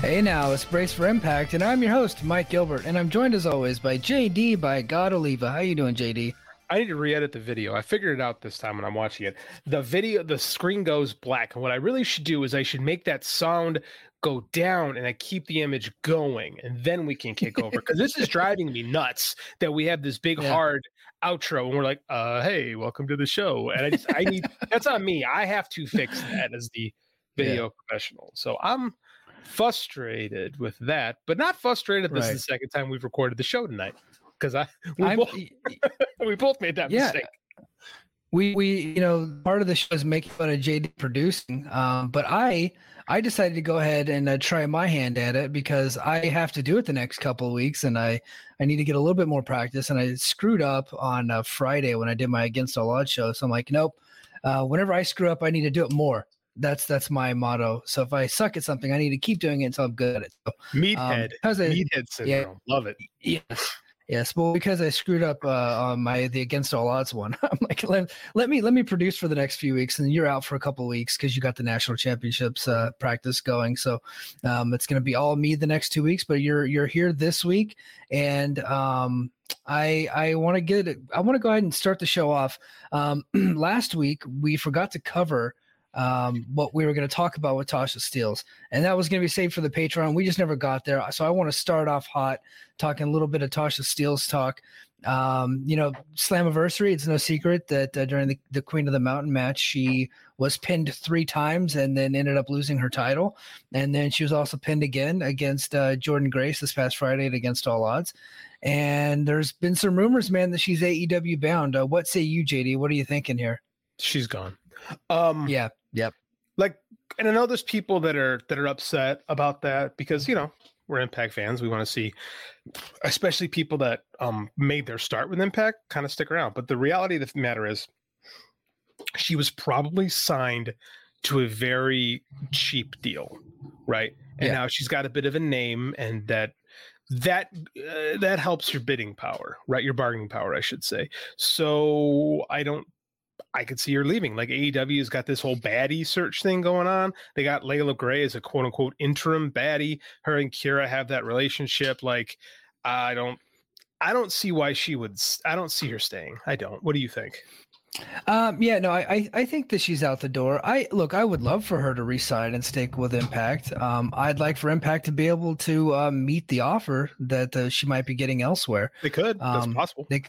Hey now, it's Brace for Impact, and I'm your host, Mike Gilbert, and I'm joined as always by JD by God Oliva. How you doing, JD? I need to re-edit the video. I figured it out this time when I'm watching it. The video, the screen goes black, and what I really should do is I should make that sound go down, and I keep the image going, and then we can kick over because this is driving me nuts that we have this big Yeah. hard outro, and we're like, "Uh, hey, welcome to the show," and I just, I need that's on me. I have to fix that as the video professional. So I'm frustrated with that, but not frustrated. This Right. is the second time we've recorded the show tonight because I we both, we both made that Yeah. mistake. we we you know part of the show is making fun of JD producing, um, but I I decided to go ahead and uh, try my hand at it because I have to do it the next couple of weeks, and I I need to get a little bit more practice. And I screwed up on uh, Friday when I did my Against All Odds show, so I'm like, nope. Uh, whenever I screw up, I need to do it more. That's that's my motto. So if I suck at something, I need to keep doing it until I'm good at it. So, Meathead. because I- Meathead syndrome. Love it. Yes. Yes. Well, because I screwed up uh, on my the against all odds one, I'm like, let, let me let me produce for the next few weeks, and you're out for a couple of weeks because you got the national championships uh, practice going. So um, it's going to be all me the next two weeks, but you're you're here this week, and um, I I want to get. I want to go ahead and start the show off. Um, last week we forgot to cover um, what we were going to talk about with Tasha Steelz, and that was going to be saved for the Patreon. We just never got there, so I want to start off hot talking a little bit of Tasha Steelz talk. Um, you know, Slammiversary, it's no secret that uh, during the, the Queen of the Mountain match, she was pinned three times and then ended up losing her title. And then she was also pinned again against uh, Jordynne Grace this past Friday at Against All Odds. And there's been some rumors, man, that she's AEW bound. Uh, what say you, JD? What are you thinking here? She's gone. Um Yeah. Yep. like and I know there's people that are that are upset about that because you know we're impact fans. We want to see especially people that um made their start with impact kind of stick around. But the reality of the matter is she was probably signed to a very cheap deal, right? And Yeah. now she's got a bit of a name and that that uh, that helps your bidding power, right? Your bargaining power, I should say. So I don't I could see her leaving. Like AEW's got this whole baddie search thing going on. They got Leila Grey as a quote unquote interim baddie. Her and Kira have that relationship. Like, I don't, I don't see why she would. I don't see her staying. I don't. What do you think? Um, yeah, no, I, I, I think that she's out the door. I look, I would love for her to resign and stick with Impact. Um, I'd like for Impact to be able to uh, meet the offer that uh, she might be getting elsewhere. They could. That's Um, possible. They,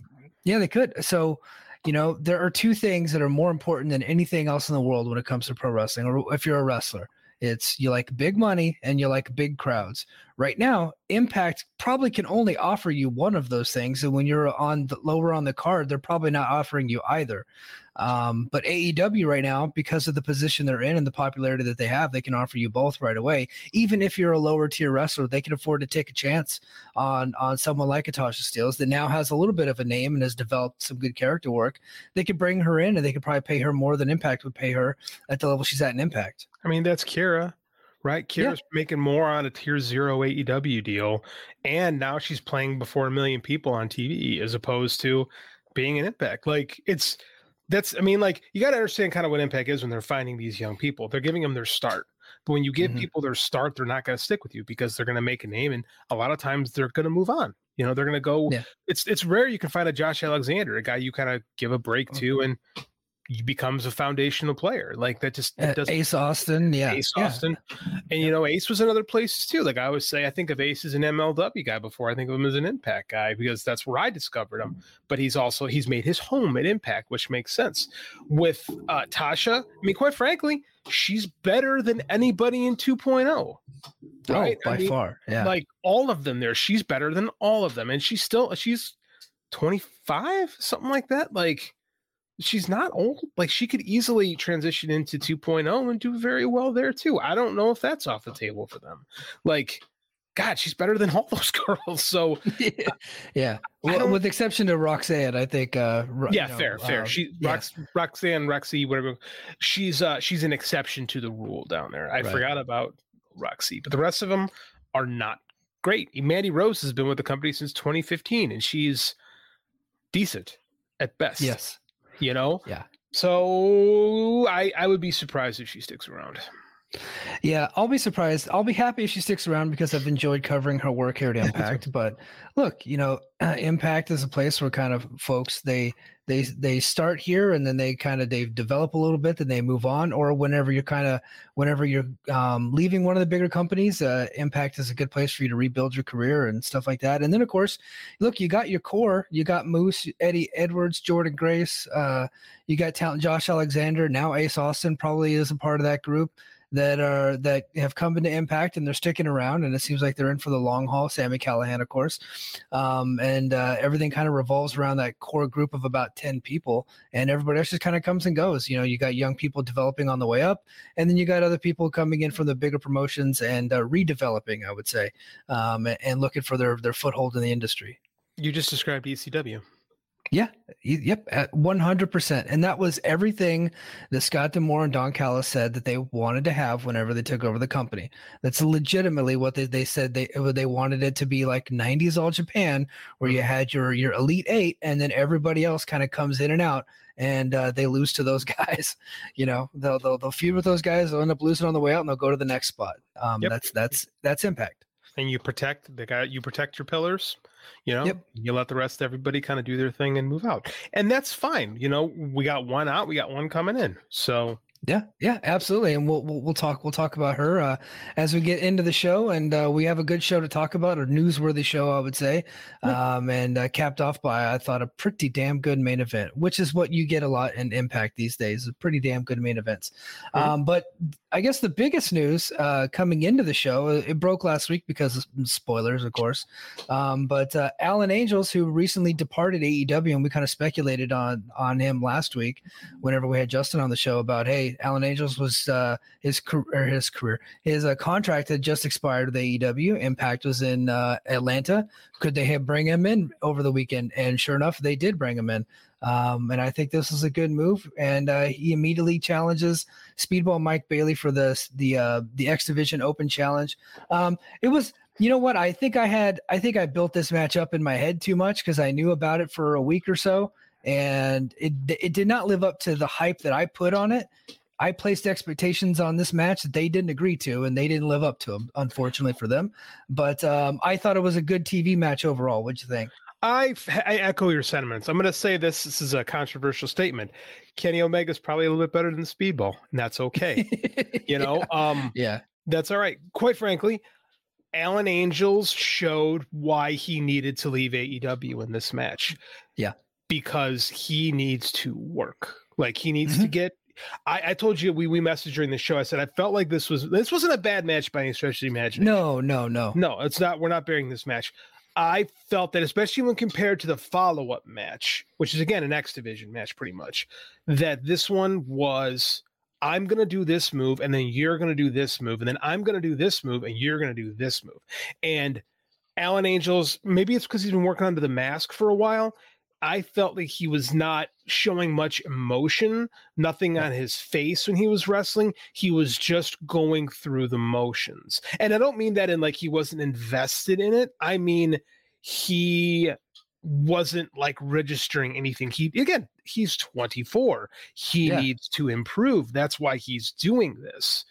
yeah, they could. So, you know, there are two things that are more important than anything else in the world when it comes to pro wrestling, or if you're a wrestler. It's you like big money and you like big crowds. Right now, Impact probably can only offer you one of those things, and when you're on the lower on the card, they're probably not offering you either. Um, but AEW right now, because of the position they're in and the popularity that they have, they can offer you both right away. Even if you're a lower tier wrestler, they can afford to take a chance on on someone like Atasha Steelz that now has a little bit of a name and has developed some good character work. They could bring her in and they could probably pay her more than Impact would pay her at the level she's at in Impact. I mean, that's Kira, right? Yeah. Kira's making more on a tier zero AEW deal, and now she's playing before a million people on TV as opposed to being an Impact. Like it's that's. I mean, like you got to understand kind of what Impact is when they're finding these young people. They're giving them their start. But when you give Mhm. people their start, they're not going to stick with you because they're going to make a name, and a lot of times they're going to move on. You know, they're going to go. Yeah. It's it's rare you can find a Josh Alexander, a guy you kind of give a break Mm-hmm. to, and becomes a foundational player. Like that just Uh, it doesn't Ace Austin, yeah, Ace yeah. Austin. And you know, Ace was in other places too. Like I always say, I think of Ace as an MLW guy before I think of him as an Impact guy because that's where I discovered him. But he's also he's made his home at Impact, which makes sense. With uh, Tasha, I mean, quite frankly, she's better than anybody in 2.0. Right? Oh, I by mean, far, yeah. Like all of them there, she's better than all of them, and she's still she's 25, something like that. Like she's not old. Like she could easily transition into 2.0 and do very well there too. I don't know if that's off the table for them. Like, God, she's better than all those girls. So yeah. Well, with exception to Roxanne, I think. Uh, yeah, you know, fair, fair. uh, She yeah. Rox, Roxanne, Rexy, whatever. She's uh she's an exception to the rule down there. I Right. forgot about Roxy, but the rest of them are not great. Mandy Rose has been with the company since 2015, and she's decent at best. Yes. You know. Yeah. So I I would be surprised if she sticks around. Yeah, I'll be surprised. I'll be happy if she sticks around because I've enjoyed covering her work here at Impact. but look, you know, Impact is a place where kind of folks they they they start here and then they kind of they develop a little bit, then they move on. Or whenever you're kind of whenever you're um, leaving one of the bigger companies, uh, Impact is a good place for you to rebuild your career and stuff like that. And then of course, look, you got your core. You got Moose, Eddie Edwards, Jordynne Grace. Uh, you got talent Josh Alexander. Now Ace Austin probably is a part of that group that are that have come into impact and they're sticking around and it seems like they're in for the long haul Sami Callihan of course. Um, and uh, everything kind of revolves around that core group of about 10 people and everybody else just kind of comes and goes. You know you got young people developing on the way up and then you got other people coming in from the bigger promotions and uh, redeveloping i would say um, and, and looking for their their foothold in the industry. You just described ECW. Y- Yep, at 100%. And that was everything that Scott D'Amore and Don Callis said that they wanted to have whenever they took over the company. That's legitimately what they, they said they they wanted it to be like 90s All Japan, where you had your your elite eight, and then everybody else kind of comes in and out, and uh, they lose to those guys. You know, they'll, they'll they'll feud with those guys, they'll end up losing on the way out, and they'll go to the next spot. Um, Yep. That's that's that's impact. and you protect the guy you protect your pillars you know Yep. you let the rest of everybody kind of do their thing and move out and that's fine you know we got one out we got one coming in so Yeah, yeah, absolutely, and we'll we'll, we'll talk we'll talk about her uh, as we get into the show, and uh, we have a good show to talk about, a newsworthy show, I would say, um, and uh, capped off by I thought a pretty damn good main event, which is what you get a lot in Impact these days, a pretty damn good main events. Um, but I guess the biggest news uh, coming into the show, uh, it broke last week because of spoilers, of course. Um, but uh, Alan Angels, who recently departed AEW, and we kind of speculated on on him last week, whenever we had Justin on the show about, hey, Alan Angels was uh, his career, his career, his uh, contract had just expired with AEW. Impact was in uh, Atlanta. Could they have bring him in over the weekend? And sure enough, they did bring him in. Um, and I think this is a good move. And uh, he immediately challenges Speedball Mike Bailey for the the uh, the X Division Open Challenge. Um, it was, you know what? I think I had, I think I built this match up in my head too much because I knew about it for a week or so, and it it did not live up to the hype that I put on it. I placed expectations on this match that they didn't agree to, and they didn't live up to them, unfortunately for them. But um, I thought it was a good TV match overall. What'd you think? I, I echo your sentiments. I'm going to say this. This is a controversial statement. Kenny Omega's probably a little bit better than Speedball, and that's okay. You know, um, yeah, that's all right. Quite frankly, Alan Angels showed why he needed to leave AEW in this match. Yeah. because he needs to work. Like he needs to get. I, I told you we we messaged during the show. I said I felt like this was this wasn't a bad match by any stretch of the imagination. no, no, no. No, it's not. We're not bearing this match. I felt that, especially when compared to the follow up match, which is again an X Division match, pretty much, that this one was I'm going to do this move, and then you're going to do this move, and then I'm going to do this move, and you're going to do this move. And Alan Angels, maybe it's because he's been working under the mask for a while. I felt like he was not showing much emotion, nothing on his face when he was wrestling. He was just going through the motions. And I don't mean that in like he wasn't invested in it. I mean, he wasn't like registering anything. He, again, he's 24. He Yeah. needs to improve. That's why he's doing this.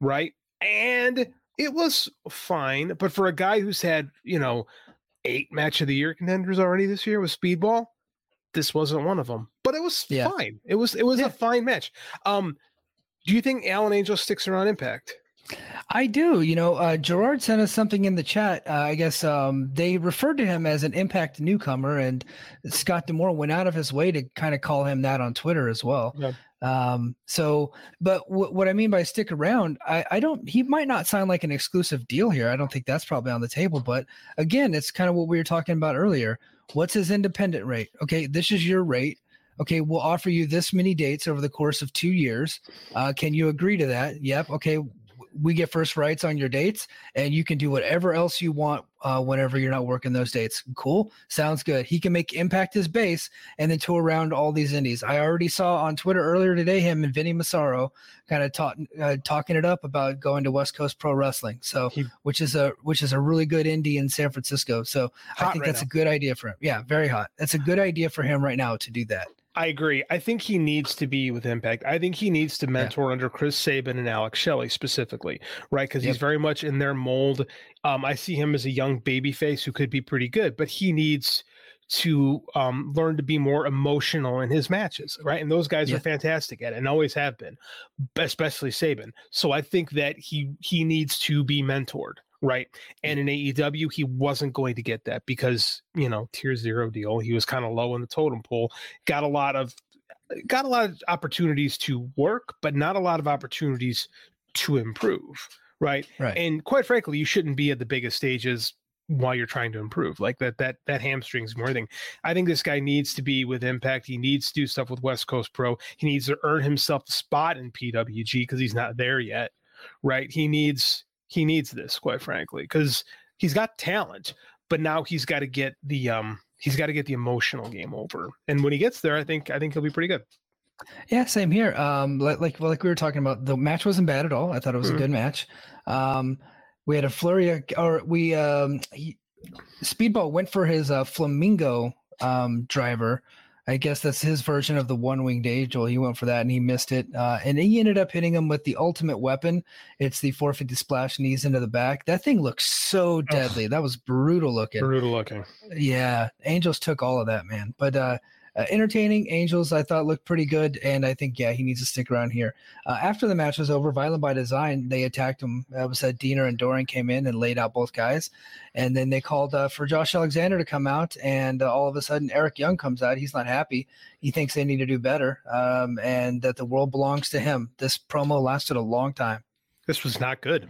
Right. and it was fine. But for a guy who's had, you know, eight match of the year contenders already this year with Speedball, this wasn't one of them. But it was Yeah. fine. It was it was Yeah. a fine match. Um, do you think Alan Angel sticks around Impact? I do. You know, uh, Gerard sent us something in the chat. Uh, I guess um, they referred to him as an Impact newcomer, and Scott D'Amore went out of his way to kind of call him that on Twitter as well. Yeah. Um, so, but w- what I mean by stick around, I, I don't. He might not sign like an exclusive deal here. I don't think that's probably on the table. But again, it's kind of what we were talking about earlier. What's his independent rate? Okay, this is your rate. Okay, we'll offer you this many dates over the course of two years. Uh, can you agree to that? Yep. Okay, we get first rights on your dates and you can do whatever else you want uh, whenever you're not working those dates. Cool. Sounds good. He can make impact his base and then tour around all these indies. I already saw on Twitter earlier today him and Vinny Massaro kind of talk, uh, talking it up about going to West Coast Pro Wrestling. So, He- which is a which is a really good indie in San Francisco. So, I think right that's now. a good idea for him. Yeah, very hot. That's a good idea for him right now to do that. I agree. I think he needs to be with Impact. I think he needs to mentor under Chris Sabin and Alex Shelley specifically, right? Because he's very much in their mold. Um, I see him as a young baby face who could be pretty good, but he needs to um, learn to be more emotional in his matches, right? And those guys Yeah. are fantastic at it and always have been, especially Sabin. So I think that he he needs to be mentored, right? Mm. And in AEW, he wasn't going to get that because you know tier zero deal. He was kind of low in the totem pole. Got a lot of got a lot of opportunities to work, but not a lot of opportunities to improve, right? Right. And quite frankly, you shouldn't be at the biggest stages while you're trying to improve. Like that that that hamstrings more thing. I think this guy needs to be with Impact. He needs to do stuff with West Coast Pro. He needs to earn himself a spot in PWG because he's not there yet. Right? He needs he needs this, quite frankly, because he's got talent, but now he's got to get the um he's got to get the emotional game over. And when he gets there, I think I think he'll be pretty good. Yeah, same here. Um, like like well, like we were talking about, the match wasn't bad at all. I thought it was Mhm. a good match. Um, we had a flurry, of, or we um, he, Speedball went for his uh, flamingo um driver. I guess that's his version of the one winged angel. He went for that and he missed it. Uh, and he ended up hitting him with the ultimate weapon. It's the 450 splash knees into the back. That thing looks so deadly. That was brutal looking. Brutal looking. Yeah, Angels took all of that, man. But uh, uh, entertaining Angels, I thought looked pretty good, and I think yeah, he needs to stick around here. Uh, after the match was over, Violent by Design they attacked him. That was that Deaner and Doering came in and laid out both guys, and then they called uh, for Josh Alexander to come out, and uh, all of a sudden Eric Young comes out. He's not happy. He thinks they need to do better, um, and that the world belongs to him. This promo lasted a long time. This was not good.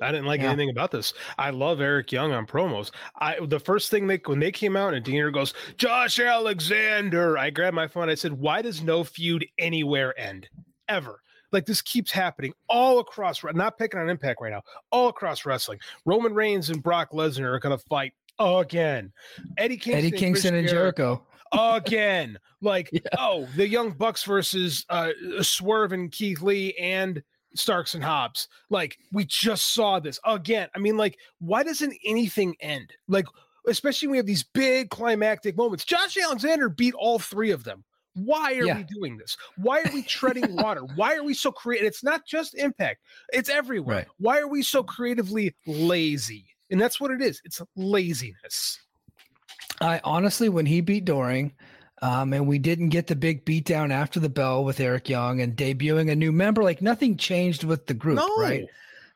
I didn't like Yeah. anything about this. I love Eric Young on promos. I the first thing they when they came out and Deaner goes, Josh Alexander. I grabbed my phone. I said, Why does no feud anywhere end? Ever. Like this keeps happening all across not picking on impact right now, all across wrestling. Roman Reigns and Brock Lesnar are gonna fight again. Eddie Kingston, Eddie Kingston Chris and Jericho. again. Like, Yeah. oh, the Young Bucks versus uh, Swerve and Keith Lee and Starks and Hobbs. Like, we just saw this again. I mean, like, why doesn't anything end? Like, especially when we have these big climactic moments. Josh Alexander beat all three of them. Why are Yeah. we doing this? Why are we treading water? Why are we so creative? It's not just impact, it's everywhere. Right. Why are we so creatively lazy? And that's what it is. It's laziness. I honestly, when he beat Doering, um, and we didn't get the big beatdown after the bell with Eric Young and debuting a new member, like nothing changed with the group, no. right?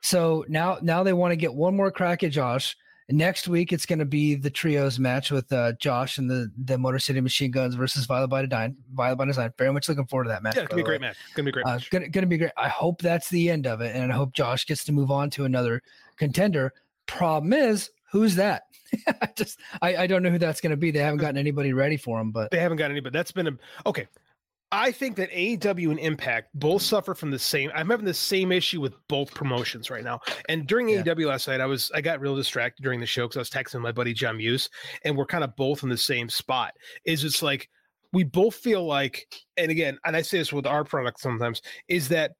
So now, now they want to get one more crack at Josh. Next week, it's going to be the trios match with uh, Josh and the the Motor City Machine Guns versus Violent by Design. Violent by Design. Very much looking forward to that match. Yeah, it's gonna be a great match. It's gonna be great Uh, match. gonna, gonna be great. I hope that's the end of it, and I hope Josh gets to move on to another contender. Problem is, who's that? I just I, I don't know who that's gonna be. They haven't gotten anybody ready for him, but They haven't got any, but that's been a okay. I think that AEW and Impact both suffer from the same. I'm having the same issue with both promotions right now. And during Yeah. AEW last night, I was I got real distracted during the show because I was texting my buddy John Muse, and we're kind of both in the same spot. Is it's like we both feel like, and again, and I say this with our product sometimes, is that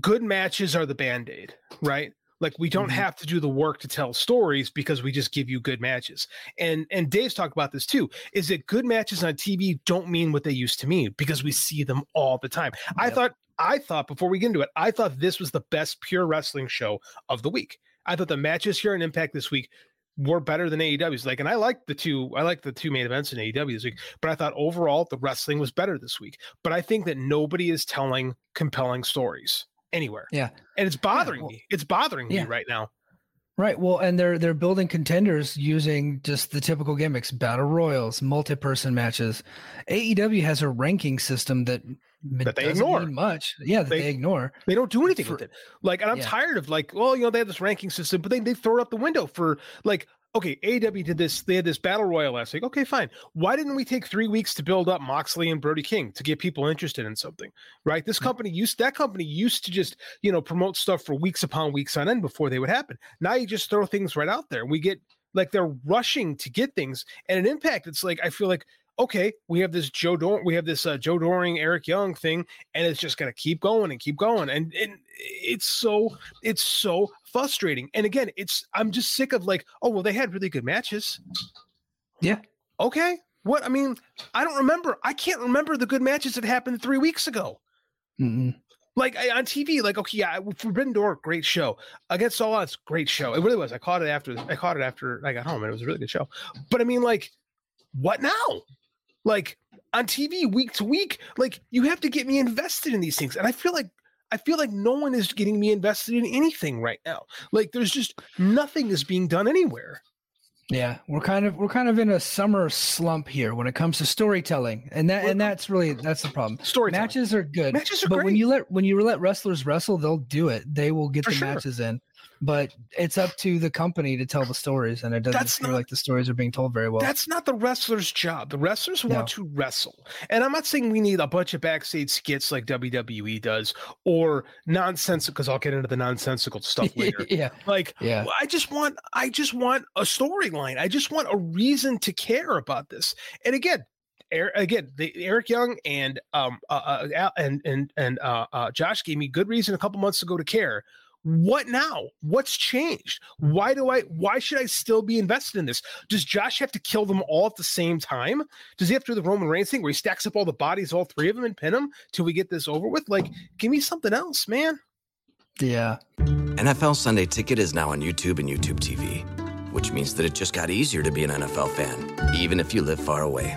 good matches are the band aid, right? Like we don't Mhm. have to do the work to tell stories because we just give you good matches. And and Dave's talked about this too. Is that good matches on TV don't mean what they used to mean because we see them all the time. I thought I thought before we get into it, I thought this was the best pure wrestling show of the week. I thought the matches here in Impact this week were better than AEW's. Like, and I like the two, I like the two main events in AEW this week, but I thought overall the wrestling was better this week. But I think that nobody is telling compelling stories anywhere. Yeah. And it's bothering well, me. It's bothering yeah. me right now. Right. Well, and they're they're building contenders using just the typical gimmicks, battle royals, multi-person matches. AEW has a ranking system that that they ignore much. Yeah, that they, they, ignore. They don't do anything for, with it. Like, and I'm yeah. tired of like, well, you know, they have this ranking system, but then they throw it out the window for like okay, AEW did this. They had this battle royal last week. Okay, fine. Why didn't we take three weeks to build up Moxley and Brody King to get people interested in something? Right. This mm. company used that company used to just you know promote stuff for weeks upon weeks on end before they would happen. Now you just throw things right out there, and we get like they're rushing to get things. And an impact, it's like I feel like okay, we have this Joe Dor- we have this uh, Joe Doering, Eric Young thing, and it's just gonna keep going and keep going, and and it's so it's so frustrating. And again, it's I'm just sick of like, oh well, they had really good matches. Yeah. Okay. What I mean, I don't remember. I can't remember the good matches that happened three weeks ago. mm Like I, on TV, like okay, yeah, Forbidden Door, great show. Against All Odds, great show. It really was. I caught it after I caught it after I got home, and it was a really good show. But I mean, like, what now? Like on TV week to week, like you have to get me invested in these things. And I feel like I feel like no one is getting me invested in anything right now. Like there's just nothing is being done anywhere. Yeah, we're kind of we're kind of in a summer slump here when it comes to storytelling, and that and that's really that's the problem. Story matches are good, matches are but great. when you let when you let wrestlers wrestle, they'll do it. They will get For the sure. matches in but it's up to the company to tell the stories and it doesn't that's feel not, like the stories are being told very well. That's not the wrestler's job. The wrestlers want no. to wrestle. And i'm not saying we need a bunch of backstage skits like wwe does or nonsensical because i'll get into the nonsensical stuff later. Yeah. Like yeah. I just want i just want a storyline. I just want a reason to care about this. And again again, the, Eric Young and um uh, uh, and and and uh, uh, Josh gave me good reason a couple months ago to care what now? What's changed? Why do i why should i still be invested in this? Does josh have to kill them all at the same time? Does he have to do the roman reigns thing where he stacks up all the bodies all three of them and pin them till we get this over with? Like give me something else man. Yeah. Nfl sunday ticket is now on youtube and youtube tv which means that it just got easier to be an nfl fan even if you live far away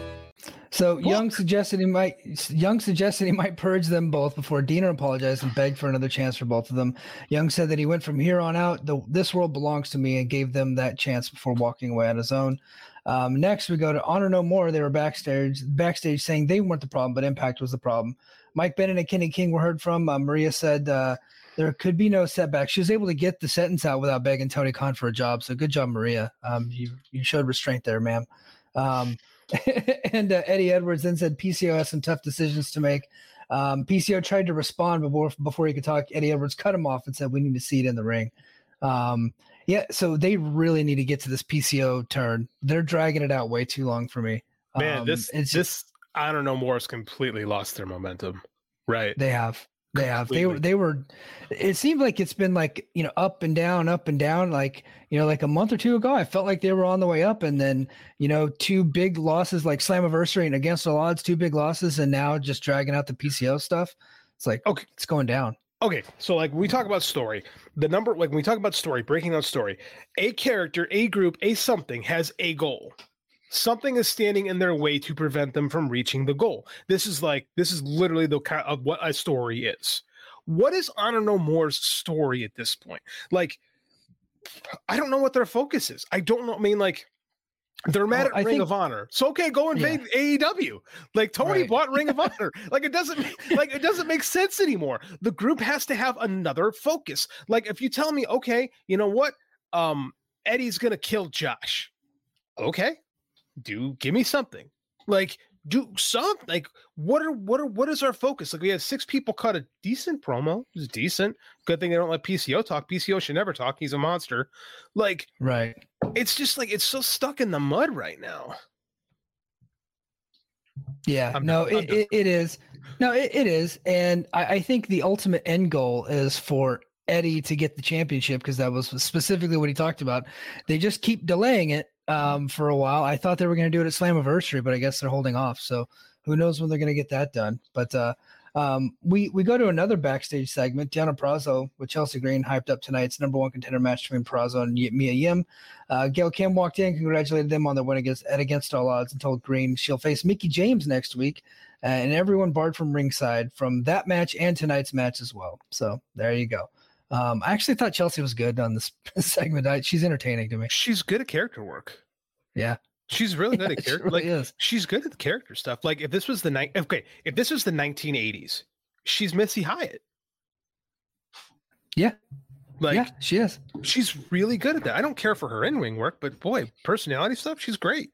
So Young suggested he might Young suggested he might purge them both before Deaner apologized and begged for another chance for both of them. Young said that he went from here on out, the, this world belongs to me, and gave them that chance before walking away on his own. Um, next, we go to Honor No More. They were backstage, backstage saying they weren't the problem, but Impact was the problem. Mike Bennett and Kenny King were heard from. Uh, Maria said uh, there could be no setback. She was able to get the sentence out without begging Tony Khan for a job. So good job, Maria. Um, you you showed restraint there, ma'am. Um, and uh, Eddie Edwards then said PCO has some tough decisions to make. Um, PCO tried to respond before before he could talk. Eddie Edwards cut him off and said, "We need to see it in the ring." Um, yeah, so they really need to get to this PCO turn. They're dragging it out way too long for me. Man, um, this this I don't know. Morris completely lost their momentum. Right? They have. They have. They were. They were. It seemed like it's been like you know up and down, up and down. Like you know, like a month or two ago, I felt like they were on the way up, and then you know, two big losses like Slammiversary and Against All Odds, two big losses, and now just dragging out the PCO stuff. It's like okay, it's going down. Okay, so like we talk about story, the number like when we talk about story, breaking down story, a character, a group, a something has a goal something is standing in their way to prevent them from reaching the goal. This is like this is literally the kind of what a story is. What is Honor No More's story at this point? Like, I don't know what their focus is. I don't know. I mean, like, They're mad Well, at I Ring think- of Honor. So okay, go invade AEW. Like Tony Right. bought Ring of Honor. Like it doesn't like it doesn't make sense anymore. The group has to have another focus. Like if you tell me, okay, you know what? Um Eddie's gonna kill Josh. Okay. Do give me something. Like do something like what are what are what is our focus? Like we had six people cut a decent promo. It was decent. Good thing they don't let PCO talk. PCO should never talk. He's a monster. Like Right. it's just like it's so stuck in the mud right now. Yeah, I'm no, done. It, it, it is. No, it, it is. And I, I think the ultimate end goal is for Eddie to get the championship because that was specifically what he talked about. They just keep delaying it um, for a while. I thought they were going to do it at Slammiversary, but I guess they're holding off. So who knows when they're going to get that done. But uh, um, we, we go to another backstage segment. Deonna Purazzo with Chelsea Green hyped up tonight's number one contender match between Purazzo and Mia Yim. Uh, Gail Kim walked in, congratulated them on their win against at against all odds, and told Green she'll face Mickie James next week. And everyone barred from ringside from that match and tonight's match as well. So there you go. Um, I actually thought Chelsea was good on this segment. I, she's entertaining to me. She's good at character work. Yeah, She's really good at She character. really like is. she's good at the character stuff. Like if this was the night, okay, if this was the 1980s, she's Missy Hyatt. Yeah. Like yeah, she is. she's really good at that. I don't care for her in wing work, but boy, personality stuff, she's great.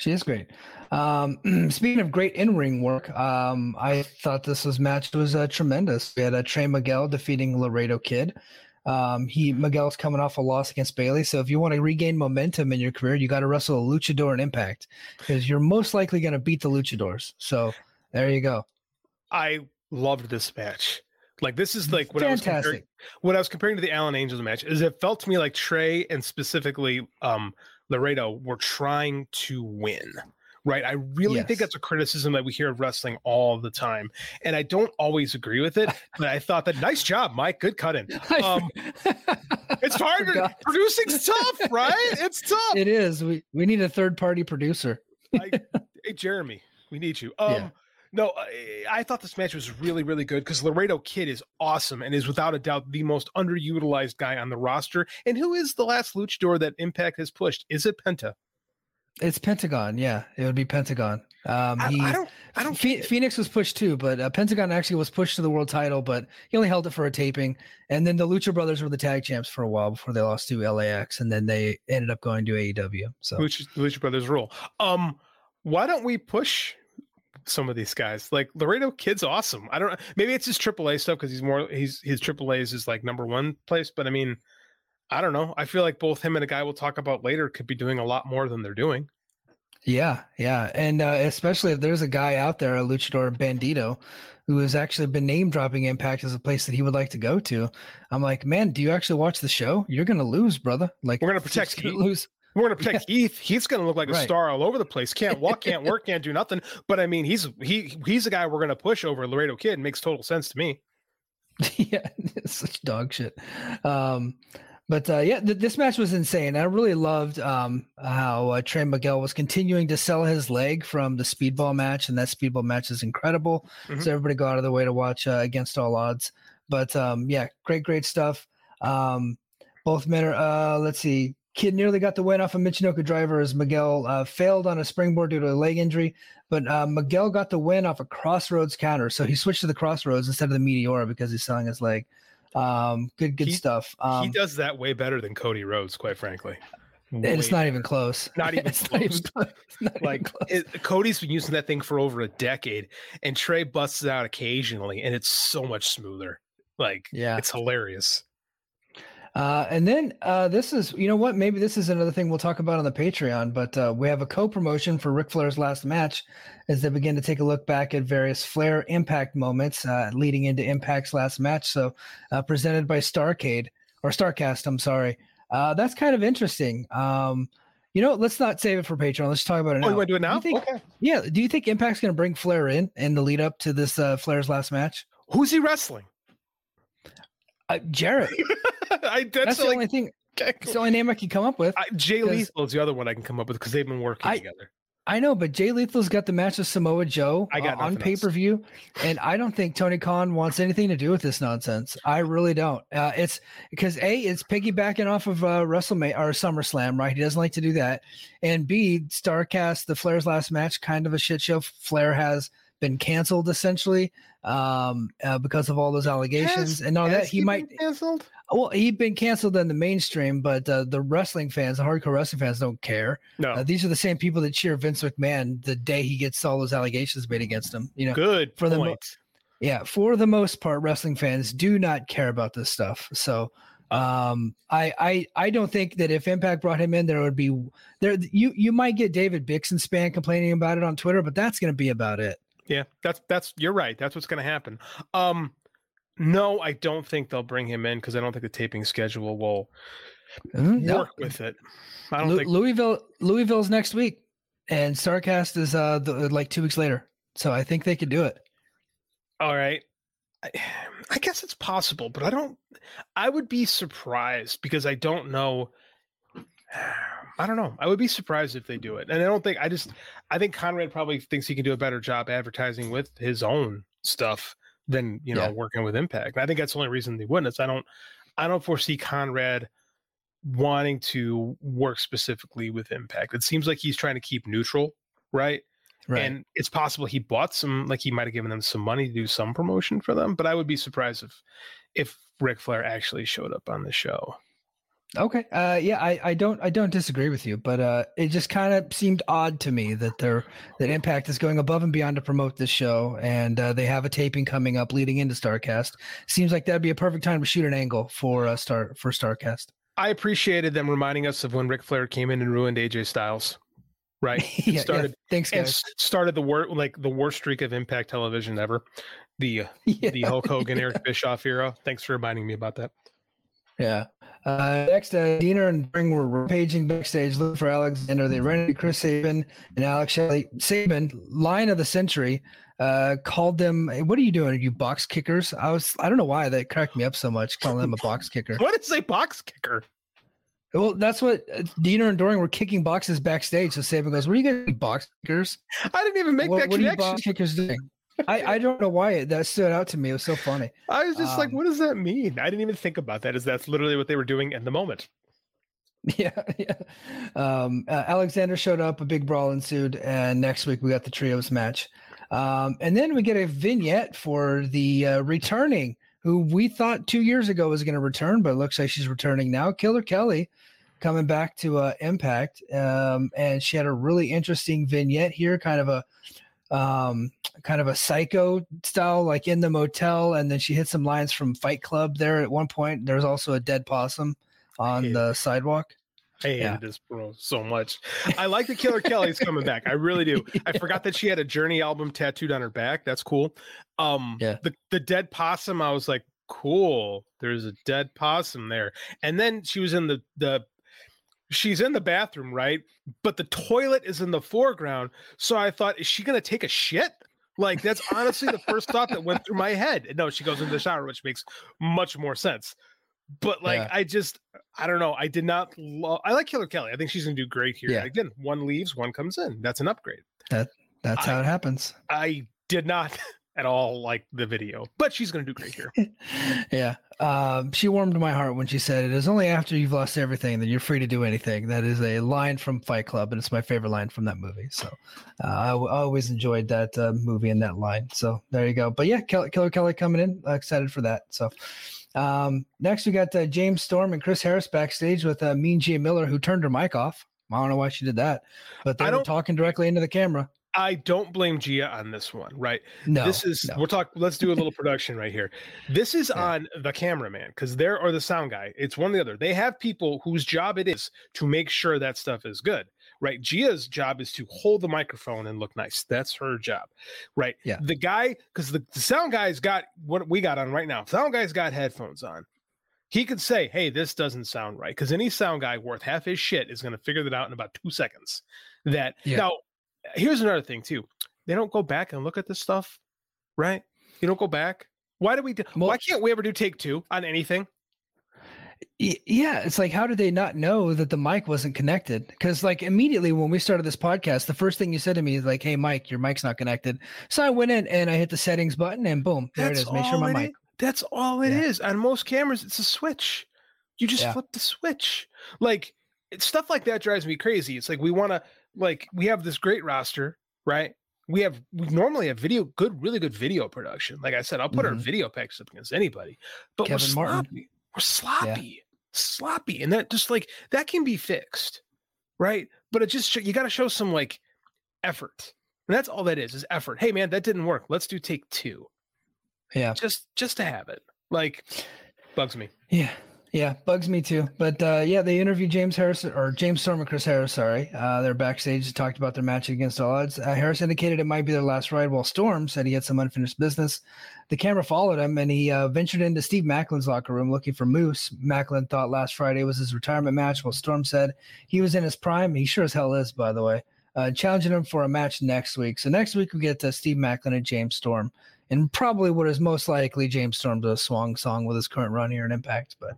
She is great. Um, speaking of great in-ring work, um, I thought this was match was uh, tremendous. We had uh, Trey Miguel defeating Laredo Kid. Um, he Miguel's coming off a loss against Bailey, so if you want to regain momentum in your career, you got to wrestle a luchador in Impact because you're most likely going to beat the luchadors. So there you go. I loved this match. Like this is like what I was comparing, Fantastic. what I was comparing to the Alan Angels match is it felt to me like Trey and specifically um Laredo were trying to win. Right. I really Yes. think that's a criticism that we hear of wrestling all the time. And I don't always agree with it. But I thought that nice job, Mike. Good cut in. Um, it's hard. Producing's tough, right? It's tough. it is. We we need a third party producer. I, hey, Jeremy, we need you. Um, Yeah. No, I, I thought this match was really, really good because Laredo Kid is awesome and is without a doubt the most underutilized guy on the roster. And who is the last luchador that Impact has pushed? Is it Penta? It's Pentagon. Yeah, it would be Pentagon. Um, I, he, I don't. I don't. Phoenix was pushed too, but uh, Pentagon actually was pushed to the world title, but he only held it for a taping. And then the Lucha Brothers were the tag champs for a while before they lost to LAX, and then they ended up going to AEW. So Lucha, Lucha Brothers rule. Um, why don't we push some of these guys? Like Laredo Kid's awesome. I don't. Know. Maybe it's his AAA stuff because he's more. He's his AAA is his like number one place. But I mean, I don't know. I feel like both him and a guy we'll talk about later could be doing a lot more than they're doing. yeah, yeah, and uh, especially if there's a guy out there, a Luchador Bandido, who has actually been name dropping Impact as a place that he would like to go to. I'm like, man, do you actually watch the show? You're gonna lose, brother. Like We're gonna protect just lose. We're gonna protect Heath. He's gonna look like a Right. star all over the place. Can't walk, can't work, can't do nothing. But I mean, he's he he's a guy we're gonna push over Laredo Kid. Makes total sense to me. yeah, such dog shit. Um, but uh, yeah, th- this match was insane. I really loved um, how uh, Trey Miguel was continuing to sell his leg from the speedball match, and that speedball match is incredible. Mhm. So everybody go out of their way to watch uh, against all odds. But um, yeah, great, great stuff. Um, both men are. Uh, let's see. Kid nearly got the win off a Michinoku driver as Miguel uh, failed on a springboard due to a leg injury, but uh, Miguel got the win off a crossroads counter. So he switched to the crossroads instead of the Meteora because he's selling his leg. Um, good, good He- stuff. Um, he does that way better than Cody Rhodes, quite frankly. and it's not even close. Not even it's not even close. close. Not even like close. it, Cody's been using that thing for over a decade, and Trey busts it out occasionally, and it's so much smoother. Like, Yeah. it's hilarious. Uh, and then uh, this is, you know what? Maybe this is another thing we'll talk about on the Patreon. But uh, we have a co-promotion for Ric Flair's last match, as they begin to take a look back at various Flair Impact moments uh, leading into Impact's last match. So, uh, presented by Starcade or Starcast. I'm sorry. Uh, that's kind of interesting. Um, you know, let's not save it for Patreon. Let's talk about it now. Oh, you want to do it now? you think- okay. Yeah. Do you think Impact's going to bring Flair in in the lead up to this uh, Flair's last match? Who's he wrestling? Uh, Jarrett. I, that's, That's the like, only thing. It's the only name I can come up with. I, Jay Lethal is the other one I can come up with because they've been working I- together. I know, but Jay Lethal's got the match with Samoa Joe I got uh, on pay per view, and I don't think Tony Khan wants anything to do with this nonsense. I really don't. Uh, it's because a it's piggybacking off of uh, WrestleMania or SummerSlam, right? He doesn't like to do that, and b Starcast, the Flair's last match, kind of a shit show. Flair has been canceled essentially um, uh, because of all those allegations, Has- and all that he, been might. canceled. Well, he'd been canceled in the mainstream, but uh, the wrestling fans, the hardcore wrestling fans, don't care. No, Uh, these are the same people that cheer Vince McMahon the day he gets all those allegations made against him. You know, good for the mo- yeah, for the most part, wrestling fans do not care about this stuff. So, um, I I I don't think that if Impact brought him in, there would be there. You you might get David Bixenspan complaining about it on Twitter, but that's going to be about it. Yeah, that's that's you're right. That's what's going to happen. Um, no, I don't think they'll bring him in because I don't think the taping schedule will Mhm, no. work with it. I don't think. Louisville Louisville's next week, and Starcast is uh the, like two weeks later. So I think they could do it. All right. I, I guess it's possible, but I don't. I would be surprised because I don't know. I don't know. I would be surprised if they do it, and I don't think. I just. I think Conrad probably thinks he can do a better job advertising with his own stuff than you know Yeah. working with Impact. I think that's the only reason they wouldn't. Is I don't. I don't foresee Conrad wanting to work specifically with Impact. It seems like he's trying to keep neutral, right? Right. And it's possible he bought some, like he might have given them some money to do some promotion for them. But I would be surprised if if Ric Flair actually showed up on the show. Okay. Uh, yeah, I, I don't I don't disagree with you, but uh, it just kind of seemed odd to me that they're that Impact is going above and beyond to promote this show, and uh, they have a taping coming up leading into Starcast. Seems like that'd be a perfect time to shoot an angle for uh, Star for Starcast. I appreciated them reminding us of when Ric Flair came in and ruined AJ Styles, right? yeah, yeah. started Thanks, and guys. started the worst like the worst streak of Impact television ever, the Yeah. the Hulk Hogan Eric Bischoff era. Thanks for reminding me about that. Yeah. Uh, next, uh, Deaner and Bring were rampaging backstage looking for Alexander. They ran into Chris Sabin and Alex Shelley. Sabin, line of the century, uh, called them, "Hey, What are you doing? Are you box kickers? I was, I don't know why that cracked me up so much, calling them a box kicker. What is a box kicker? Well, that's what uh, Deaner and Doering were kicking boxes backstage. So Sabin goes, What are you guys box kickers? I didn't even make what, that what are you connection. box kickers doing? I, I don't know why it, that stood out to me. It was so funny. I was just like, Um, what does that mean? I didn't even think about that. Is that's literally what they were doing in the moment? Yeah, yeah. Um, uh, Alexander showed up, a big brawl ensued, and next week we got the trios match. Um, and then we get a vignette for the uh, returning, who we thought two years ago was going to return, but it looks like she's returning now. Killer Kelly coming back to uh, Impact, um, and she had a really interesting vignette here, kind of a um kind of a psycho style like in the motel and then she hit some lines from fight club there at one point there's also a dead possum on Yeah. the sidewalk I hated Yeah. this bro so much. I like the Killer Kelly's coming back. I really do. I forgot that she had a Journey album tattooed on her back. That's cool. Um, Yeah. The the dead possum. I was like, cool. There's a dead possum there. And then she was in the the. She's in the bathroom, right? But the toilet is in the foreground. So I thought, is she gonna take a shit? Like that's honestly the first thought that went through my head. And No, she goes into the shower, which makes much more sense. But like, Yeah. I just, I don't know. I did not love. I like Killer Kelly. I think she's gonna do great here. Yeah. Again, one leaves, one comes in. That's an upgrade. That that's I- how it happens I did not at all like the video, but she's gonna do great here. yeah um she warmed my heart when she said it is only after you've lost everything that you're free to do anything. That is a line from fight club and it's my favorite line from that movie so uh, I, w- I always enjoyed that uh, movie and that line so there you go. But yeah Kel- killer kelly coming in uh, excited for that so um next we got uh, james storm and chris harris backstage with uh, mean Gia miller who turned her mic off. I don't know why she did that but they I were talking directly into the camera I don't blame Gia on this one, right? no this is no. we'll talk. Let's do a little production right here. This is Yeah. on the cameraman because there or the sound guy. It's one or the other. They have people whose job it is to make sure that stuff is good, right? Gia's job is to hold the microphone and look nice. That's her job, right? Yeah. The guy, because the, the sound guy's got what we got on right now. Sound guy's got headphones on. He could say, "Hey, this doesn't sound right," because any sound guy worth half his shit is going to figure that out in about two seconds. That Yeah. now, here's another thing too they don't go back and look at this stuff, right? You don't go back. Why do we do? Well- why can't we ever do take two on anything? Yeah, it's like how did they not know that the mic wasn't connected? Because like immediately when we started this podcast, the first thing you said to me is like, "Hey, Mike, your mic's not connected." So I went in and I hit the settings button, and boom, there it is. Make sure my mic. is. That's all it is. Yeah. On most cameras, it's a switch. You just Yeah. flip the switch. Like it's stuff like that drives me crazy. It's like we want to like we have this great roster, right? We have we normally have video, good, really good video production. Like I said, I'll put our Mhm. video packs up against anybody. But Kevin we're Martin. sloppy. We're sloppy, sloppy, and that just like that can be fixed, right? But it just you got to show some like effort, and that's all that is is effort. Hey man, that didn't work. Let's do take two Yeah, just just to have it like bugs me yeah, yeah. Bugs me too. But uh, yeah, they interviewed James Harris or James Storm and Chris Harris. Sorry, uh, they're backstage. Talked about their match against all odds. Uh, Harris indicated it might be their last ride, while Storm said he had some unfinished business. The camera followed him, and he uh, ventured into Steve Maclin's locker room looking for Moose. Maclin thought last Friday was his retirement match, while Storm said he was in his prime. He sure as hell is, by the way. Uh, challenging him for a match next week. So next week we get to Steve Maclin and James Storm, and probably what is most likely James Storm to a swung song with his current run here in Impact. But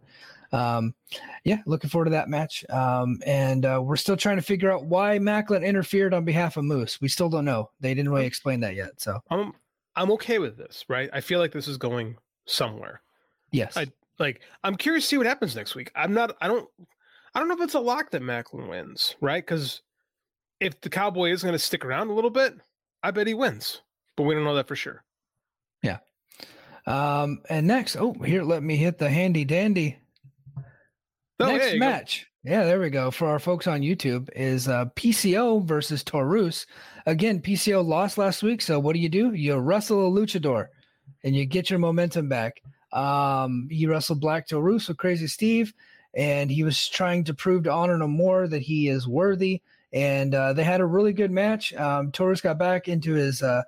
um, yeah, looking forward to that match. Um, and uh, we're still trying to figure out why Maclin interfered on behalf of Moose. We still don't know. They didn't really explain that yet. So i'm i'm okay with this right i feel like this is going somewhere yes, I- like i'm curious to see what happens next week i'm not i don't i don't know if it's a lock that maclin wins right because if the cowboy is going to stick around a little bit i bet he wins but we don't know that for sure Um, and next, oh, here, let me hit the handy dandy. Oh, next you go. match. Yeah, there we go. For our folks on YouTube, is uh, PCO versus Taurus. Again, PCO lost last week. So what do you do? You wrestle a luchador and you get your momentum back. Um, he wrestled Black Taurus with Crazy Steve, and he was trying to prove to Honor No More that he is worthy. And uh, they had a really good match. Um, Taurus got back into his uh,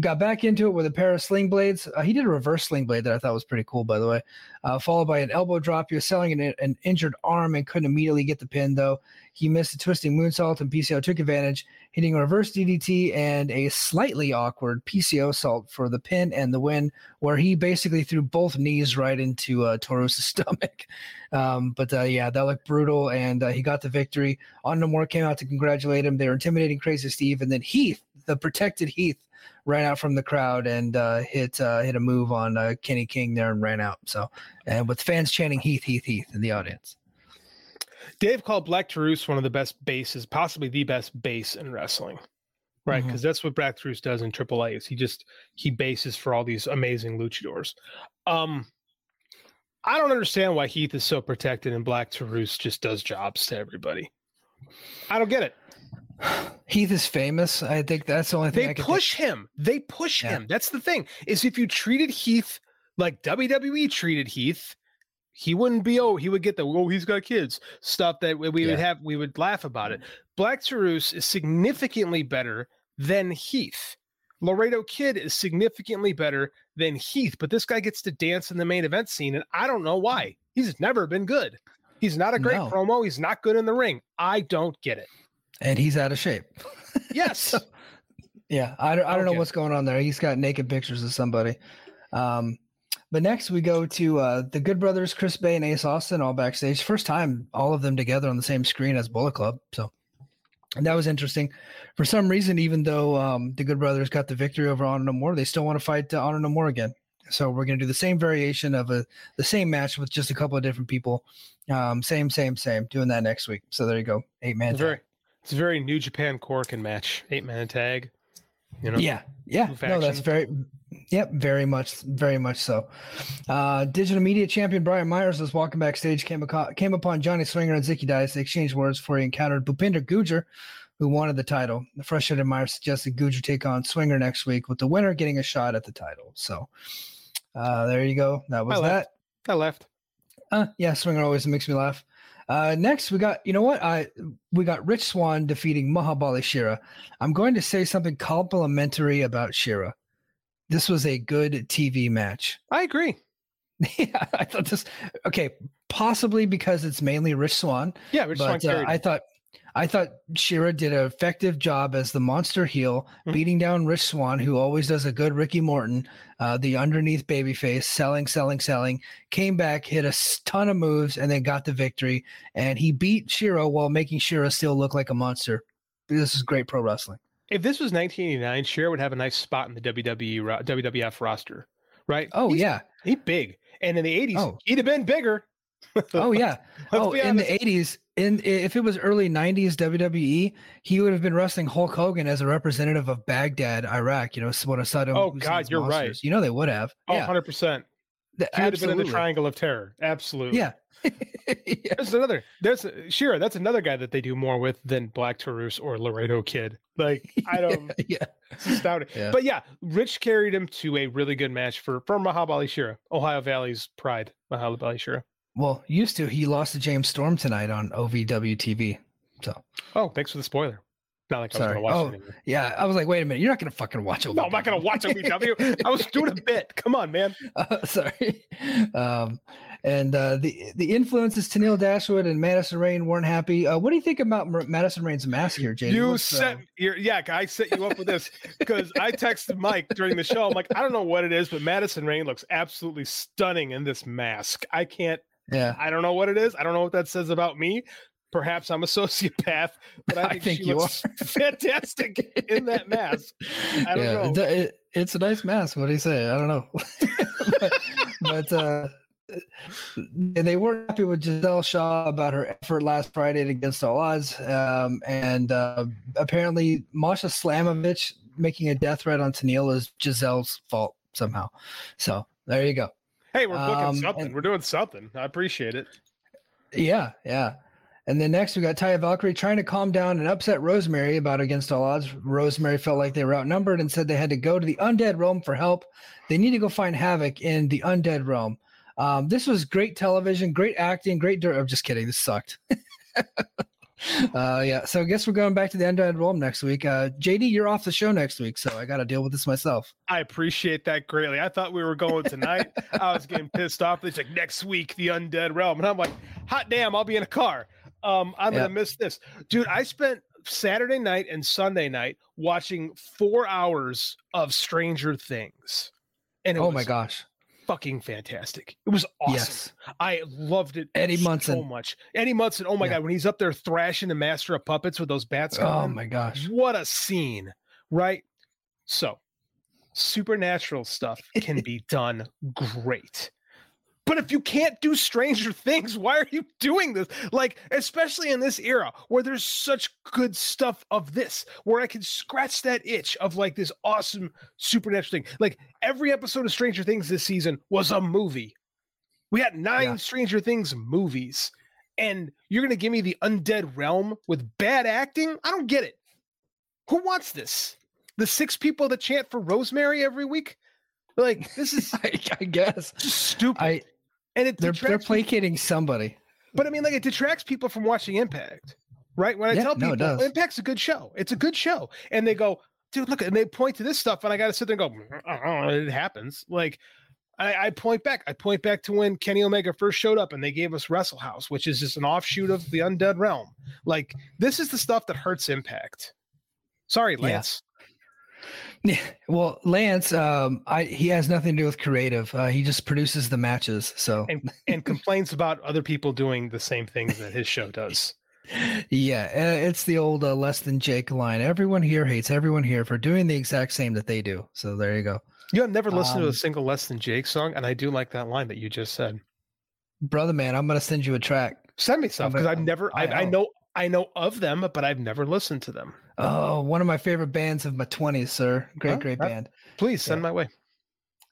got back into it with a pair of sling blades. Uh, he did a reverse sling blade that I thought was pretty cool, by the way. Uh, followed by an elbow drop. He was selling an, an injured arm and couldn't immediately get the pin, though. He missed a twisting moonsault, and PCO took advantage, hitting a reverse DDT and a slightly awkward PCOsault for the pin and the win, where he basically threw both knees right into uh, Taurus' stomach. Um, but uh, yeah, that looked brutal, and uh, he got the victory. Honor No More came out to congratulate him. They were intimidating Crazy Steve, and then Heath, the protected Heath, ran out from the crowd and uh, hit uh, hit a move on uh, Kenny King there and ran out. So, and with fans chanting Heath, Heath, Heath in the audience. dave called black Taurus one of the best bases possibly the best base in wrestling right Mhm. because that's what black Taurus does in AAA is he just he bases for all these amazing luchadors um i don't understand why heath is so protected and black Taurus just does jobs to everybody i don't get it Heath is famous. I think that's the only thing they I can push him. They push Yeah. him. That's the thing is if you treated heath like wwe treated heath he wouldn't be oh he would get the oh he's got kids stuff that we we would have we would laugh about it. Black Taurus is significantly better than heath. Laredo kid is significantly better than heath but this guy gets to dance in the main event scene and i don't know why. He's never been good. He's not a great No. promo. He's not good in the ring. I don't get it and he's out of shape. yes Yeah, I don't, I don't know what's going on there. He's got naked pictures of somebody. Um, but next we go to uh, the Good Brothers, Chris Bey and Ace Austin, all backstage. First time all of them together on the same screen as Bullet Club. So and that was interesting. For some reason, even though um, the Good Brothers got the victory over Honor No More, they still want to fight uh, Honor No More again. So we're going to do the same variation of a the same match with just a couple of different people. Um, same, same, same. Doing that next week. So there you go. Eight man. Very, it's a very New Japan Korakuen match, eight man tag. You know, Yeah, yeah. No, that's very, yep, very much, very much so. Uh, digital media champion Brian Myers was walking backstage, came, aco- came upon Johnny Swinger and Zicky Dice. They exchanged words before he encountered Bhupinder Gujjar, who wanted the title. The frustrated Myers suggested Gujjar take on Swinger next week, with the winner getting a shot at the title. So uh, there you go. That was I that. I left. Uh, yeah, Swinger always makes me laugh. Uh, next, we got you know what? I we got Rich Swann defeating Mahabali Shera. I'm going to say something complimentary about Shera. This was a good TV match. I agree. yeah, I thought this. Okay, possibly because it's mainly Rich Swann, Yeah, Rich Swann uh. I thought I thought Shera did an effective job as the monster heel, Mhm. beating down Rich Swann, who always does a good Ricky Morton, uh, the underneath babyface, selling, selling, selling. Came back, hit a ton of moves, and then got the victory. And he beat Shera while making Shera still look like a monster. This is great pro wrestling. If this was 1989, Cher would have a nice spot in the WWE ro- WWF roster, right? Oh He's- yeah, he big, and in the 80s, Oh. he'd have been bigger. Oh yeah. Oh, in the eighties, in if it was early nineties WWE, he would have been wrestling Hulk Hogan as a representative of Baghdad, Iraq. You know, one of Saddam. Oh, God, you're right. You know they would have. Oh, yeah, 100 percent. He would have been in the. Triangle of Terror. Absolutely. Yeah. Yeah. There's another. There's Shera. That's another guy that they do more with than Black Taurus or Laredo Kid. Like I don't. yeah. It's astounding. Yeah. But yeah, Rich carried him to a really good match for for Mahabali Shera, Ohio Valley's pride, Mahabali Shera. Well, used to he lost to James Storm tonight on OVW TV. So Oh, thanks for the spoiler. Not like I was Sorry. gonna watch Oh, it anymore. yeah, I was like, wait a minute, you're not gonna fucking watch OVW. No, I'm not gonna watch OVW. I was doing a bit. Come on, man. Uh, sorry. Um, and uh, the the influences Tennille Dashwood and Madison Rayne weren't happy. Uh, what do you think about Madison Rayne's mask here, JD? You What's, set uh, your yeah, I set you up with this because I texted Mike during the show. I'm like, I don't know what it is, but Madison Rayne looks absolutely stunning in this mask. I can't yeah. I don't know what it is. I don't know what that says about me. Perhaps I'm a sociopath, but I I think, think she you looks fantastic in that mask. I don't yeah, know. the- it- it's a nice mask. What do you say? I don't know. but but uh, and they weren't happy with Giselle Shaw about her effort last Friday against all odds. Um, and uh, apparently, Masha Slamovich making a death threat on Tennille is Giselle's fault somehow. So there you go. Hey, we're booking Um, something. and- we're doing something. I appreciate it. Yeah, yeah. And then next we got Taya Valkyrie trying to calm down and upset Rosemary about against all odds. Rosemary felt like they were outnumbered and said they had to go to the undead realm for help. They need to go find Havok in the undead realm. Um, this was great television, great acting, great. Dir- I'm just kidding. This sucked. uh, yeah. So I guess we're going back to the undead realm next week. Uh, JD, you're off the show next week, so I got to deal with this myself. I appreciate that greatly. I thought we were going tonight. I was getting pissed off. It's like next week, the undead realm. And I'm like, hot damn, I'll be in a car. Um, I'm gonna miss this. Dude, I spent Saturday night and Sunday night watching four hours of Stranger Things. And Oh my gosh. Fucking fantastic. It was awesome. Yes. I loved it Eddie so Munson. much. Eddie Munson, oh my Yeah. god, when he's up there thrashing the master of puppets with those bats Oh my gosh. What a scene, right? So, supernatural stuff can be done great. But if you can't do Stranger Things, why are you doing this? Like, especially in this era where there's such good stuff of this, where I can scratch that itch of like this awesome supernatural thing. Like, every episode of Stranger Things this season was a movie. We had nine Yeah. Stranger Things movies, and you're going to give me the undead realm with bad acting? I don't get it. Who wants this? The six people that chant for Rosemary every week? Like, this is I, I guess. just stupid. I and it they're they're detracts people- placating somebody. but I mean, like, it detracts people from watching Impact, right? When I Yeah, tell people does. Impact's a good show, it's a good show, and they go, dude, look, and they point to this stuff, and I got to sit there and go, mm, "Uh-uh, it happens. Like, I, I point back, I point back to when Kenny Omega first showed up, and they gave us Wrestle House, which is just an offshoot of the Undead Realm. Like, this is the stuff that hurts Impact. Sorry. Lance. Yeah, well, Lance, um, I he has nothing to do with creative. Uh, he just produces the matches. So and and complains about other people doing the same things that his show does. yeah, uh, it's the old uh, less than Jake line. Everyone here hates everyone here for doing the exact same that they do. So there you go, You have never listened to a Um, single less than Jake song, and I do like that line that you just said. brother man. I'm gonna send you a track. Send me some because I've never I I know. I know of them, but I've never listened to them. Oh, one of my favorite bands of my 20s, sir. Great, great band. Please send my way.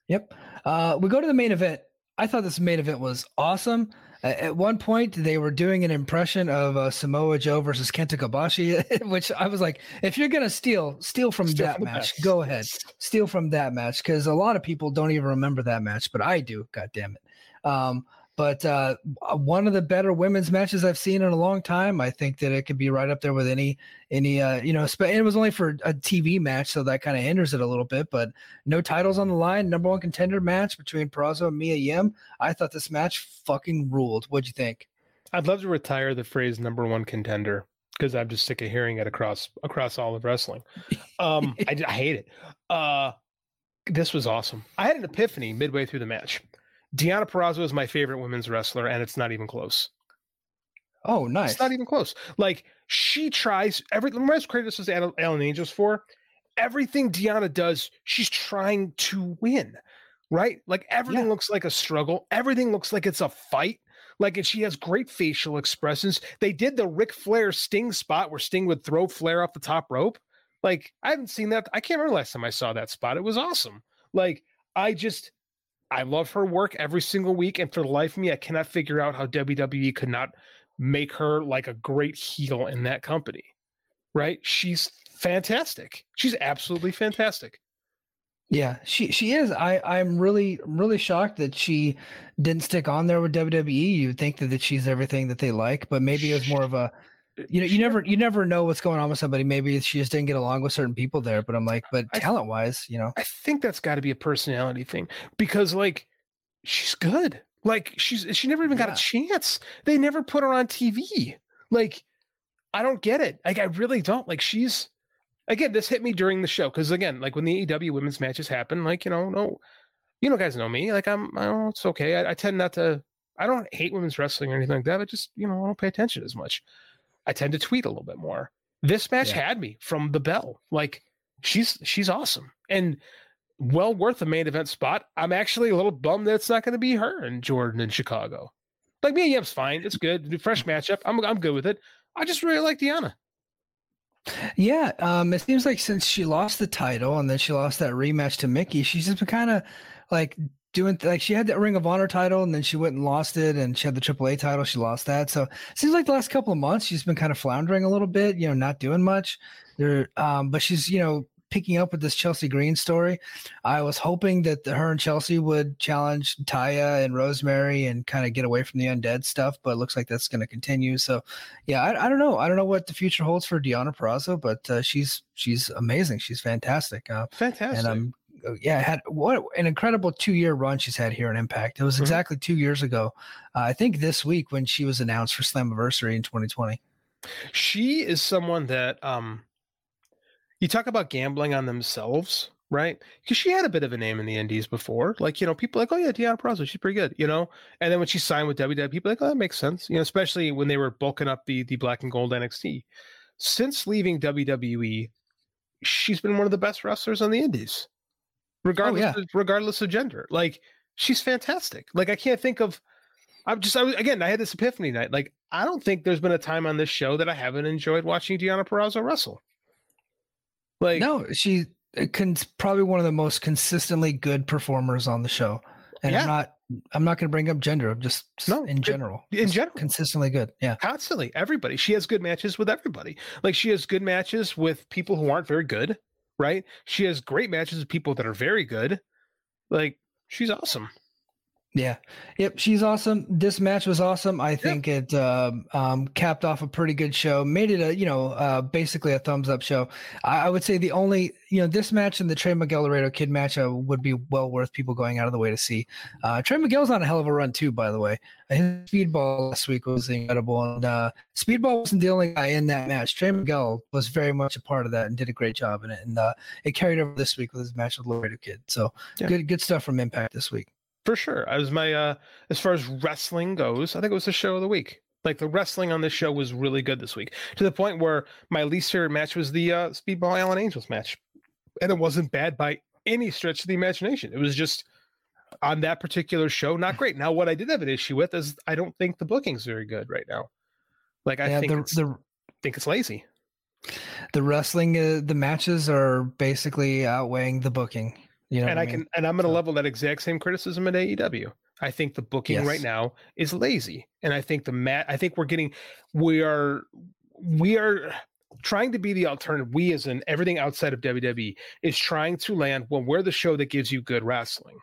Yep. Uh, we go to the main event. I thought this main event was awesome. Uh, at one point, they were doing an impression of uh, Samoa Joe versus Kenta Kobashi, which I was like, if you're gonna steal, steal from Steal that from match. Go ahead, steal from that match because a lot of people don't even remember that match, but I do. God damn it. Um, but uh, one of the better women's matches I've seen in a long time. I think that it could be right up there with any any uh, you know. Spe- it was only for a TV match, so that kind of hinders it a little bit. But no titles on the line. Number one contender match between Purrazzo and Mia Yim. I thought this match fucking ruled. What'd you think? I'd love to retire the phrase number one contender because I'm just sick of hearing it across across all of wrestling. Um, I, I hate it. Uh, this was awesome. I had an epiphany midway through the match. Deonna Purrazzo is my favorite women's wrestler, and it's not even close. Oh, nice. It's not even close. Like she tries every. Remember, as this was Alan Angels for everything Deonna does. She's trying to win, right? Like everything Yeah. looks like a struggle. Everything looks like it's a fight. Like and she has great facial expressions. They did the Ric Flair Sting spot where Sting would throw Flair off the top rope. Like I haven't seen that. I can't remember last time I saw that spot. It was awesome. Like I just I love her work every single week, and for the life of me, I cannot figure out how WWE could not make her like a great heel in that company. Right? She's fantastic. She's absolutely fantastic. Yeah, she she is. I I'm really really shocked that she didn't stick on there with WWE. You'd think that, that she's everything that they like, but maybe it was more of a you know you never you never know what's going on with somebody. Maybe she just didn't get along with certain people there. But I'm like, but talent wise, you know, I think that's got to be a personality thing because like she's good. Like she's she never even got a chance. They never put her on TV. Like I don't get it. Like I really don't. Like she's again, this hit me during the show because again, like when the AEW women's matches happen, like you know, no, you know, guys know me. Like I'm, I don't, it's okay. I, I tend not to. I don't hate women's wrestling or anything like that. But just you know, I don't pay attention as much. I tend to tweet a little bit more. This match Yeah. had me from the bell. Like she's she's awesome and well worth a main event spot. I'm actually a little bummed that it's not going to be her and Jordynne in Chicago. Like me, and Yep's fine. It's good. Fresh matchup. I'm I'm good with it. I just really like Deonna. yeah. Um, it seems like since she lost the title and then she lost that rematch to Mickie, she's just been kind of like doing like she had that Ring of Honor title and then she went and lost it, and she had the AAA title. She lost that, so it seems like the last couple of months she's been kind of floundering a little bit. You know, not doing much. There, um, but she's you know picking up with this Chelsea Green story. I was hoping that the, her and Chelsea would challenge Taya and Rosemary and kind of get away from the undead stuff, but it looks like that's going to continue. So, yeah, I, I don't know. I don't know what the future holds for Deonna Purrazzo, but uh, she's she's amazing. She's fantastic. Uh, Fantastic. and I'm yeah, had what an incredible two year run she's had here in Impact. It was Mhm. exactly two years ago. Uh, I think this week when she was announced for Slammiversary in 2020. she is someone that um you talk about gambling on themselves right because she had a bit of a name in the indies before like you know people like oh yeah Deonna Purrazzo, she's pretty good you know and then when she signed with WWE people like oh that makes sense you know especially when they were bulking up the the black and gold NXT since leaving WWE she's been one of the best wrestlers on the indies regardless yeah. of, regardless of gender like she's fantastic like I can't think of I'm just I was again I had this epiphany night like I don't think there's been a time on this show that I haven't enjoyed watching Deonna Purrazzo wrestle. Like no, she uh, con- probably one of the most consistently good performers on the show. And Yeah. I'm not I'm not going to bring up gender. I'm just No, in general. in general. consistently good. Yeah. constantly everybody. She has good matches with everybody. Like she has good matches with people who aren't very good, right? She has great matches with people that are very good. Like she's awesome. Yeah. Yep. She's awesome. This match was awesome. I think it um, um, capped off a pretty good show, made it a, you know, uh, basically a thumbs up show. I, I would say the only, you know, this match and the Trey Miguel Laredo Kid match uh, would be well worth people going out of the way to see. Uh, Trey Miguel's on a hell of a run, too, by the way. His speedball last week was incredible. And uh, speedball wasn't the only guy in that match. Trey Miguel was very much a part of that and did a great job in it. And uh, it carried over this week with his match with Laredo Kid. So Yeah. good, good stuff from Impact this week. For sure. As my uh as far as wrestling goes, I think it was the show of the week. Like the wrestling on this show was really good this week. To the point where my least favorite match was the uh Speedball Alan Angels match. And it wasn't bad by any stretch of the imagination. It was just on that particular show, not great. Now, what I did have an issue with is I don't think the booking's very good right now. Like I yeah, think the, it's, the think it's lazy. the wrestling uh, the matches are basically outweighing the booking you know and what I mean? can and I'm going to So- level that exact same criticism at AEW. I think the booking right now is lazy, and I think the mat. I think we're getting we are we are trying to be the alternative. We as in everything outside of WWE is trying to land. Well, we're the show that gives you good wrestling.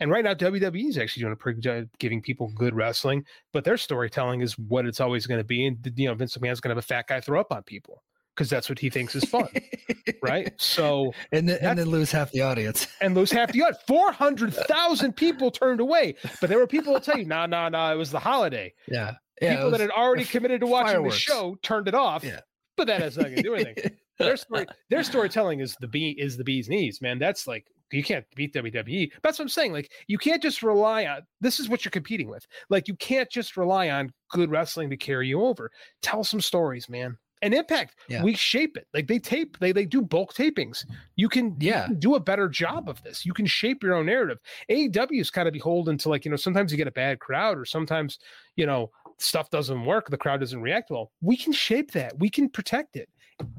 And right now, WWE is actually doing a pretty good job giving people good wrestling, but their storytelling is what it's always going to be. And you know, Vince McMahon's going to have a fat guy throw up on people because that's what he thinks is fun, right? So and then, and then lose half the audience and lose half the audience. Four hundred thousand people turned away, but there were people that tell you, "Nah, nah, nah, it was the holiday." yeah Yeah, People that had already committed to watching fireworks. the show turned it off. Yeah. But that has nothing to do with anything. their story, their storytelling is the bee is the bee's knees, man. That's like you can't beat WWE. That's what I'm saying. Like you can't just rely on this is what you're competing with. Like you can't just rely on good wrestling to carry you over. Tell some stories, man. And Impact, Yeah. we shape it. Like they tape, they they do bulk tapings. You can, you Yeah. can do a better job of this. You can shape your own narrative. AEW is kind of beholden to like, you know, sometimes you get a bad crowd or sometimes, you know, stuff doesn't work, the crowd doesn't react well. We can shape that. We can protect it.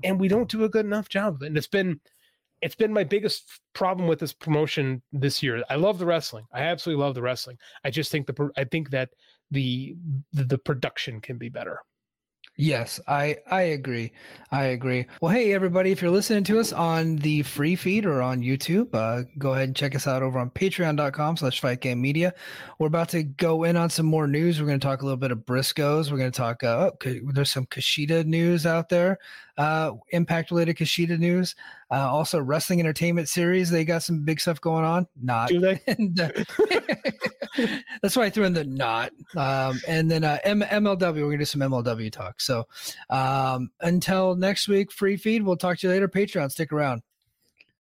And we don't do a good enough job of it. And it's been it's been my biggest problem with this promotion this year. I love the wrestling. I absolutely love the wrestling. I just think the I think that the the, the production can be better. Yes, I I agree. I agree. Well, hey everybody, if you're listening to us on the free feed or on YouTube, uh, go ahead and check us out over on patreon.com slash fight game media. We're about to go in on some more news. We're going to talk a little bit of Briscoes. We're going to talk, uh, oh, there's some Kushida news out there, uh, impact related Kushida news. Uh, also, wrestling entertainment series. They got some big stuff going on. Not Do they? and uh, that's why I threw in the not. Um, and then uh, M- MLW, we're gonna do some MLW talk. So um, until next week, free feed. We'll talk to you later. Patreon, stick around.